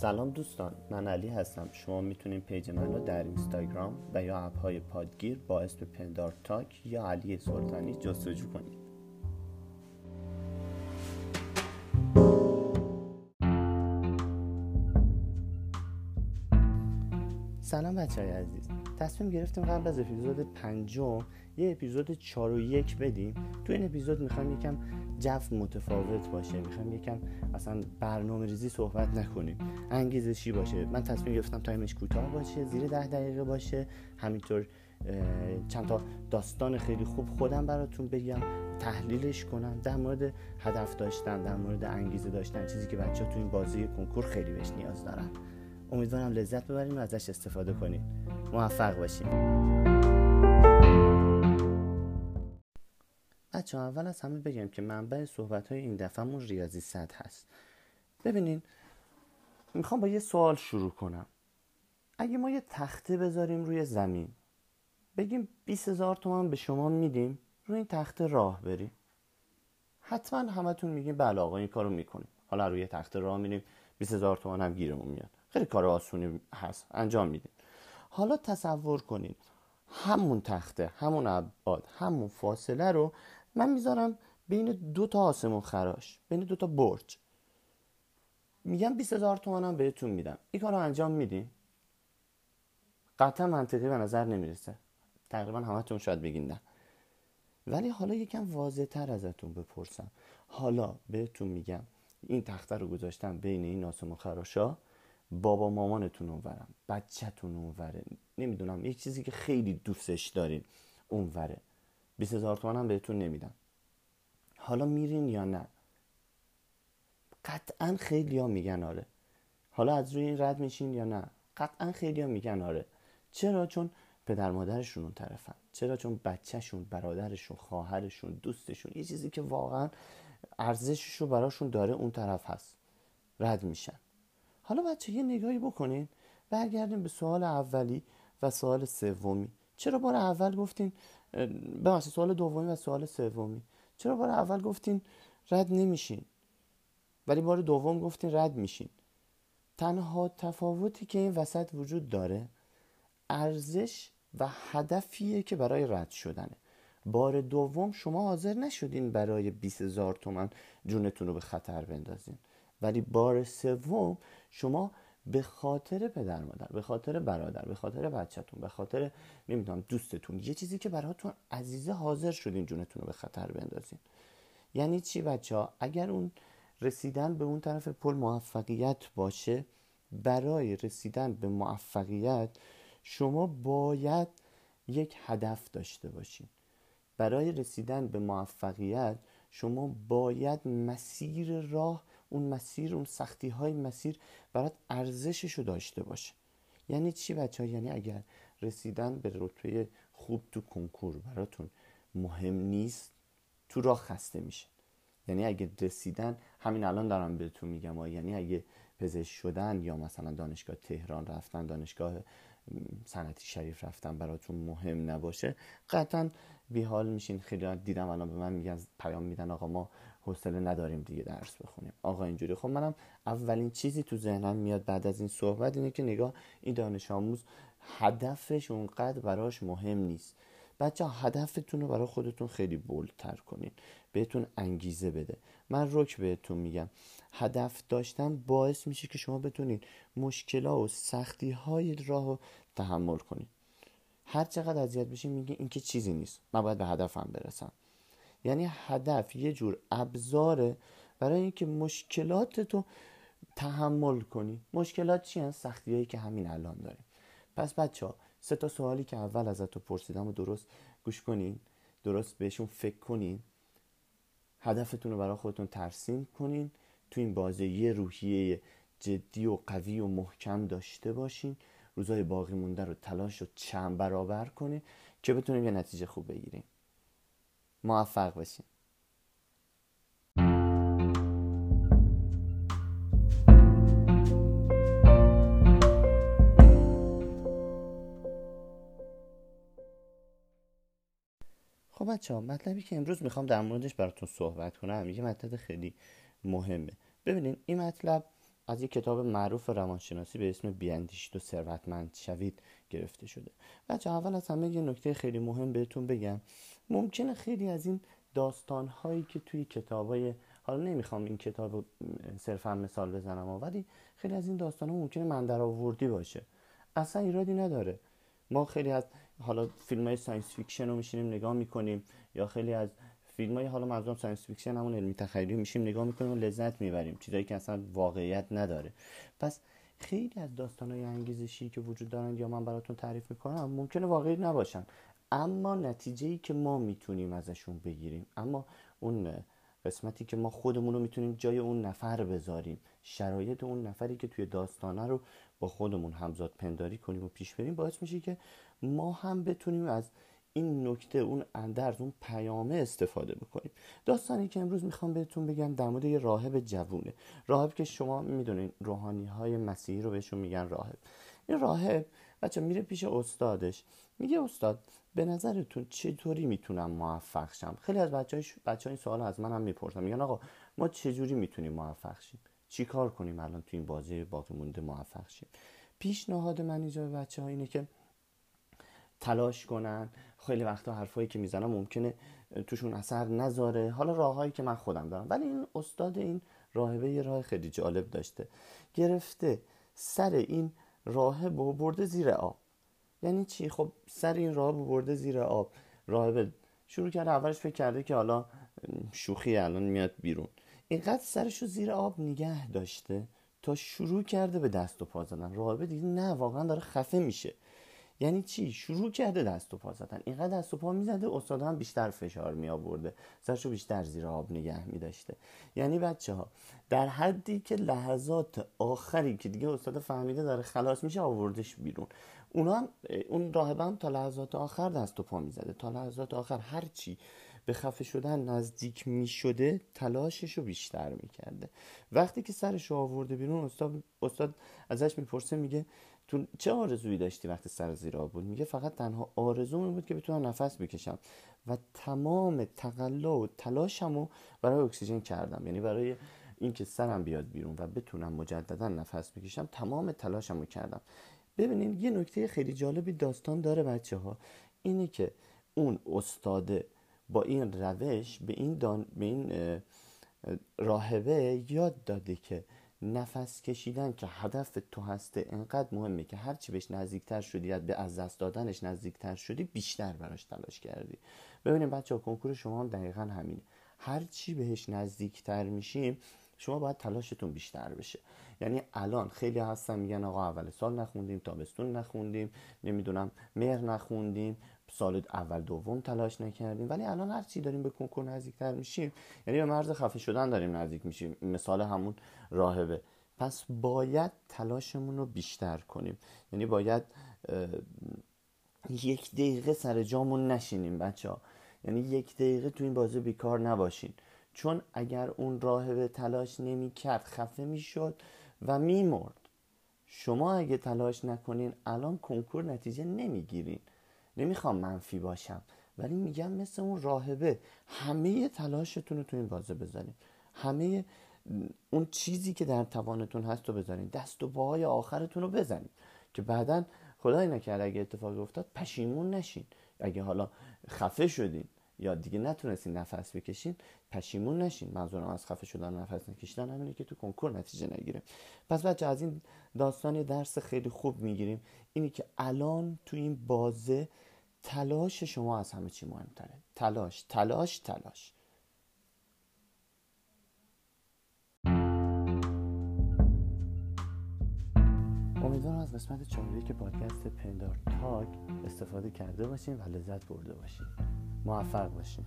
سلام دوستان من علی هستم. شما می‌تونید page من رو در اینستاگرام و یا app های پادگیر با اسم پندار تاک یا علی سلطانی جستجو کنید. سلام بچه های عزیز. تصمیم گرفتیم قبل از اپیزود پنجم یه اپیزود چار و یک بدیم. تو این اپیزود می‌خوایم یکم جو متفاوت باشه. می‌خوایم یکم اصلا برنامه ریزی صحبت نکنیم. انگیزشی باشه. من تصمیم گرفتم time ش کوتاه باشه زیر ده دقیقه باشه. همینطور چند تا داستان خیلی خوب خودم براتون بگم تحلیلش کنم. در مورد هدف داشتن در مورد انگیزه داشتن چیزی که بچه ها تو این بازی کنکور خیلی بهش نیاز دارن. امیدوارم لذت ببریم و ازش استفاده کنیم موفق باشیم بچه اول از همه بگم که منبع صحبت های این دفعهمون ریاضی صد هست. ببینین می‌خوام با یه سوال شروع کنم. اگه ما یه تخته بذاریم روی زمین بگیم 20 هزار تومن به شما میدیم روی این تخته راه بریم. حتما همتون میگیم بله آقا این کارو می‌کنیم. حالا روی تخته راه میریم 20 هزار تومن هم گیرمون میاد. خیلی کار آسونی هست. انجام میدیم حالا تصور کنید همون تخته همون ابعاد همون فاصله رو من می‌ذارم بین دو تا آسمون خراش بین دو تا برج. میگم 20 هزار تومنم بهتون میدم. این کار رو انجام میدین؟ قطعا منطقی به نظر نمی‌رسه. تقریبا همتون شاید بگین نه. ولی حالا یکم واضح تر ازتون بپرسم. حالا بهتون میگم این تخته رو گذاشتم بین این آسمون خراشا. بابا مامانتون اونورم بچهتون اونوره. نمی‌دونم یک چیزی که خیلی دوستش دارین اونوره. 20 هزار تومن هم بهتون نمیدم. حالا میرین یا نه؟ قطعا خیلی ها میگن آره. حالا از روی این رد میشین یا نه؟ قطعا خیلی ها میگن آره. چرا؟ چون پدر مادرشون اون طرفن. چرا؟ چون بچهشون برادرشون خواهرشون دوستشون یه چیزی که واقعا ارزشش رو براشون داره اون طرف هست. رد میشن. حالا بچه یه نگاهی بکنین. برگردیم به سوال اولی و سوال سومی. چرا بار اول گفتین ببخشید سوال دومی و سوال سومی. چرا بار اول گفتین رد نمیشین؟ ولی بار دوم گفتین رد میشین. تنها تفاوتی که این وسط وجود داره ارزش و هدفیه که برای رد شدنه. بار دوم شما حاضر نشدین برای 20 هزار تومن جونتون رو به خطر بندازین. ولی بار سوم شما به خاطر پدر مادر به خاطر برادر به خاطر بچهتون به خاطر نمی‌دونم دوستتون یه چیزی که براتون عزیزه حاضر شدین جونتون رو به خطر بندازین. یعنی چی بچه ها اگر اون رسیدن به اون طرف پل موفقیت باشه برای رسیدن به موفقیت شما باید یک هدف داشته باشین. برای رسیدن به موفقیت شما باید مسیر راه اون مسیر اون سختی های مسیر برات ارزشش رو داشته باشه. یعنی چی بچه؟ یعنی اگر رسیدن به رتبه خوب تو کنکور براتون مهم نیست تو راه خسته میشه یعنی اگه رسیدن همین الان دارم بهتون میگم یعنی اگه پزشک شدن یا مثلا دانشگاه تهران رفتن دانشگاه صنعتی شریف رفتن براتون مهم نباشه قطعا بیحال میشین. خیلی دیدم الان به من میگن پیام میدن آقا ما حوصله نداریم دیگه درس بخونیم. آقا اینجوری. خب منم اولین چیزی تو ذهنم میاد بعد از این صحبت اینه که نگاه این دانش آموز هدفش اونقدر براش مهم نیست. بچه هدفتون رو برای خودتون خیلی بولتر کنین. بهتون انگیزه بده. من رک بهتون میگم. هدف داشتن باعث میشه که شما بتونین مشکلات و سختی های راه رو تحمل کنین. هر چقدر اذیت بشین میگه این که چیزی نیست. من باید به هدفم برسم. یعنی هدف یه جور ابزاره برای اینکه مشکلات تو تحمل کنی. مشکلات چی هست سختی هایی که همین الان داریم. پس بچه ها سه تا سوالی که اول ازت تو پرسیدم و درست گوش کنین درست بهشون فکر کنین. هدفتون رو برای خودتون ترسیم کنین. تو این بازی یه روحیه جدی و قوی و محکم داشته باشین. روزای باقی مونده رو تلاش رو چند برابر کنین که بتونیم یه نتیجه خوب بگیریم. موفق باشین. خب بچه ها مطلبی که امروز می‌خوام در موردش براتون صحبت کنم یه مطلب خیلی مهمه. ببینین این مطلب از یک کتاب معروف روانشناسی به اسم بیاندیشید و ثروتمند شوید گرفته شده. بچه اول از همه یه نکته خیلی مهم بهتون بگم. ممکنه خیلی از این داستان هایی که توی کتاب های حالا نمی‌خوام این کتاب صرفا مثال بزنم ولی خیلی از این داستان ها ممکنه من در آوردی باشه. اصلا ایرادی نداره. ما خیلی از حالا فیلم های science fiction رو میشینیم نگاه می‌کنیم یا خیلی از فیلم های حالا منظورم science fiction همون علمی تخیلی میشینیم نگاه می‌کنیم و لذت می‌بریم. چیزایی که اصلا واقعیت نداره. پس خیلی از داستان های انگیزشی که وجود دارن یا من براتون تعریف می‌کنم ممکنه واقعی نباشن. اما نتیجه ای که ما می‌تونیم ازشون بگیریم اما اون قسمتی که ما خودمون رو می‌تونیم جای اون نفر بذاریم شرایط اون نفری که توی داستانه رو با خودمون همزاد پنداری کنیم و پیش بریم باعث میشه که ما هم بتونیم از این نکته اون اندرز اون پیامه استفاده بکنیم. داستانی که امروز می‌خوام بهتون بگم در مورد یه راهب جوونه. راهب که شما می‌دونین روحانی های مسیحی رو بهشون میگن راهب. این راهب بچه میره پیش استادش. میگه استاد به نظرتون چطوری می‌تونم موفق شم؟ خیلی از بچه, بچه این سوال از من هم می‌پرسن میگن آقا ما چجوری می‌تونیم موفق شیم؟ چی کار کنیم الان تو این بازی باقی مونده موفق شیم؟ پیشنهاد من اینجا به بچه اینه که تلاش کنن. خیلی وقتا حرفایی که می‌زنم ممکنه توشون اثر نذاره. حالا راههایی که من خودم دارم. ولی این استاد این راهبه یه راه خیلی جالب داشته. گرفته سر این راهب و برده زیر آب. یعنی چی؟ خب سر این راهب برده زیر آب. راهب شروع کرده اولش فکر کرده که حالا شوخی الان میاد بیرون. اینقدر سرش رو زیر آب نگه داشته تا شروع کرده به دست و پا زدن. راهبه دیگه نه واقعا داره خفه میشه. یعنی چی؟ شروع کرده دست و پا زدن. اینقدر دست و پا می‌زده استاد هم بیشتر فشار می آورده سرشو بیشتر زیر آب نگه می داشته یعنی بچه ها در حدی که لحظات آخری که دیگه استاد فهمیده داره خلاص میشه آوردش بیرون. اونا اون راهبه هم تا لحظات آخر دست و پا می‌زده. تا لحظات آخر هرچی به خفه شدن نزدیک می شده تلاشش رو بیشتر می‌کرده. وقتی که سرش رو آورده بیرون استاد, استاد ازش می‌پرسه میگه تو چه آرزویی داشتی وقتی سر زیر آب بود؟ میگه فقط تنها آرزوم بود که بتونم نفس بکشم و تمام تقلا و تلاشم رو برای اکسیژن کردم. یعنی برای اینکه سرم بیاد بیرون و بتونم مجددا نفس بکشم تمام تلاشم رو کردم. ببینید یه نکته خیلی جالبی داستان داره بچه ها اینه که اون استاده با این روش به این, دان... به این راهبه یاد داده که نفس کشیدن که هدف تو هسته انقدر مهمه که هرچی بهش نزدیکتر شدی به از دست دادنش نزدیکتر شدی بیشتر براش تلاش کردی. ببینیم بچه ها کنکور شما هم دقیقا همینه. هرچی بهش نزدیکتر میشیم شما باید تلاشتون بیشتر بشه. یعنی الان خیلی هستن میگن آقا اول سال نخوندیم تابستون نخوندیم نمی‌دونم مهر نخوندیم سال اول دوم تلاش نکردیم. ولی الان هر چی داریم به کنکور نزدیکتر میشیم یعنی به مرز خفه شدن داریم نزدیک میشیم. مثال همون راهبه. پس باید تلاشمون رو بیشتر کنیم. یعنی باید یک دقیقه سر جامون نشینیم بچه ها یعنی یک دقیقه تو این بازی بیکار نباشین. چون اگر اون راهبه تلاش نمی‌کرد خفه می‌شد و میمرد. شما اگه تلاش نکنین الان کنکور نتیجه نمی‌گیرین. نمی‌خوام منفی باشم ولی میگم مثل اون راهبه. همه تلاشتون رو تو این بازه بذارین. همه اون چیزی که در توانتون هست رو بذارین. دست و پاهای آخرتون رو بزنین. که بعدا خدای نکرد اگه اتفاقی افتاد پشیمون نشین. اگه حالا خفه شدین. یا دیگه نتونستین نفس بکشین پشیمون نشین. منظورم از خفه شدن نفس نکشیدن همینه که تو کنکور نتیجه نگیره پس بچه از این داستان درس خیلی خوب می‌گیریم. اینی که الان تو این بازه تلاش شما از همه چی مهمتره. تلاش تلاش تلاش. امیدوارم از قسمت چهاری که پادکست پندار تاک استفاده کرده باشین و لذت برده باشین. موفق باشین.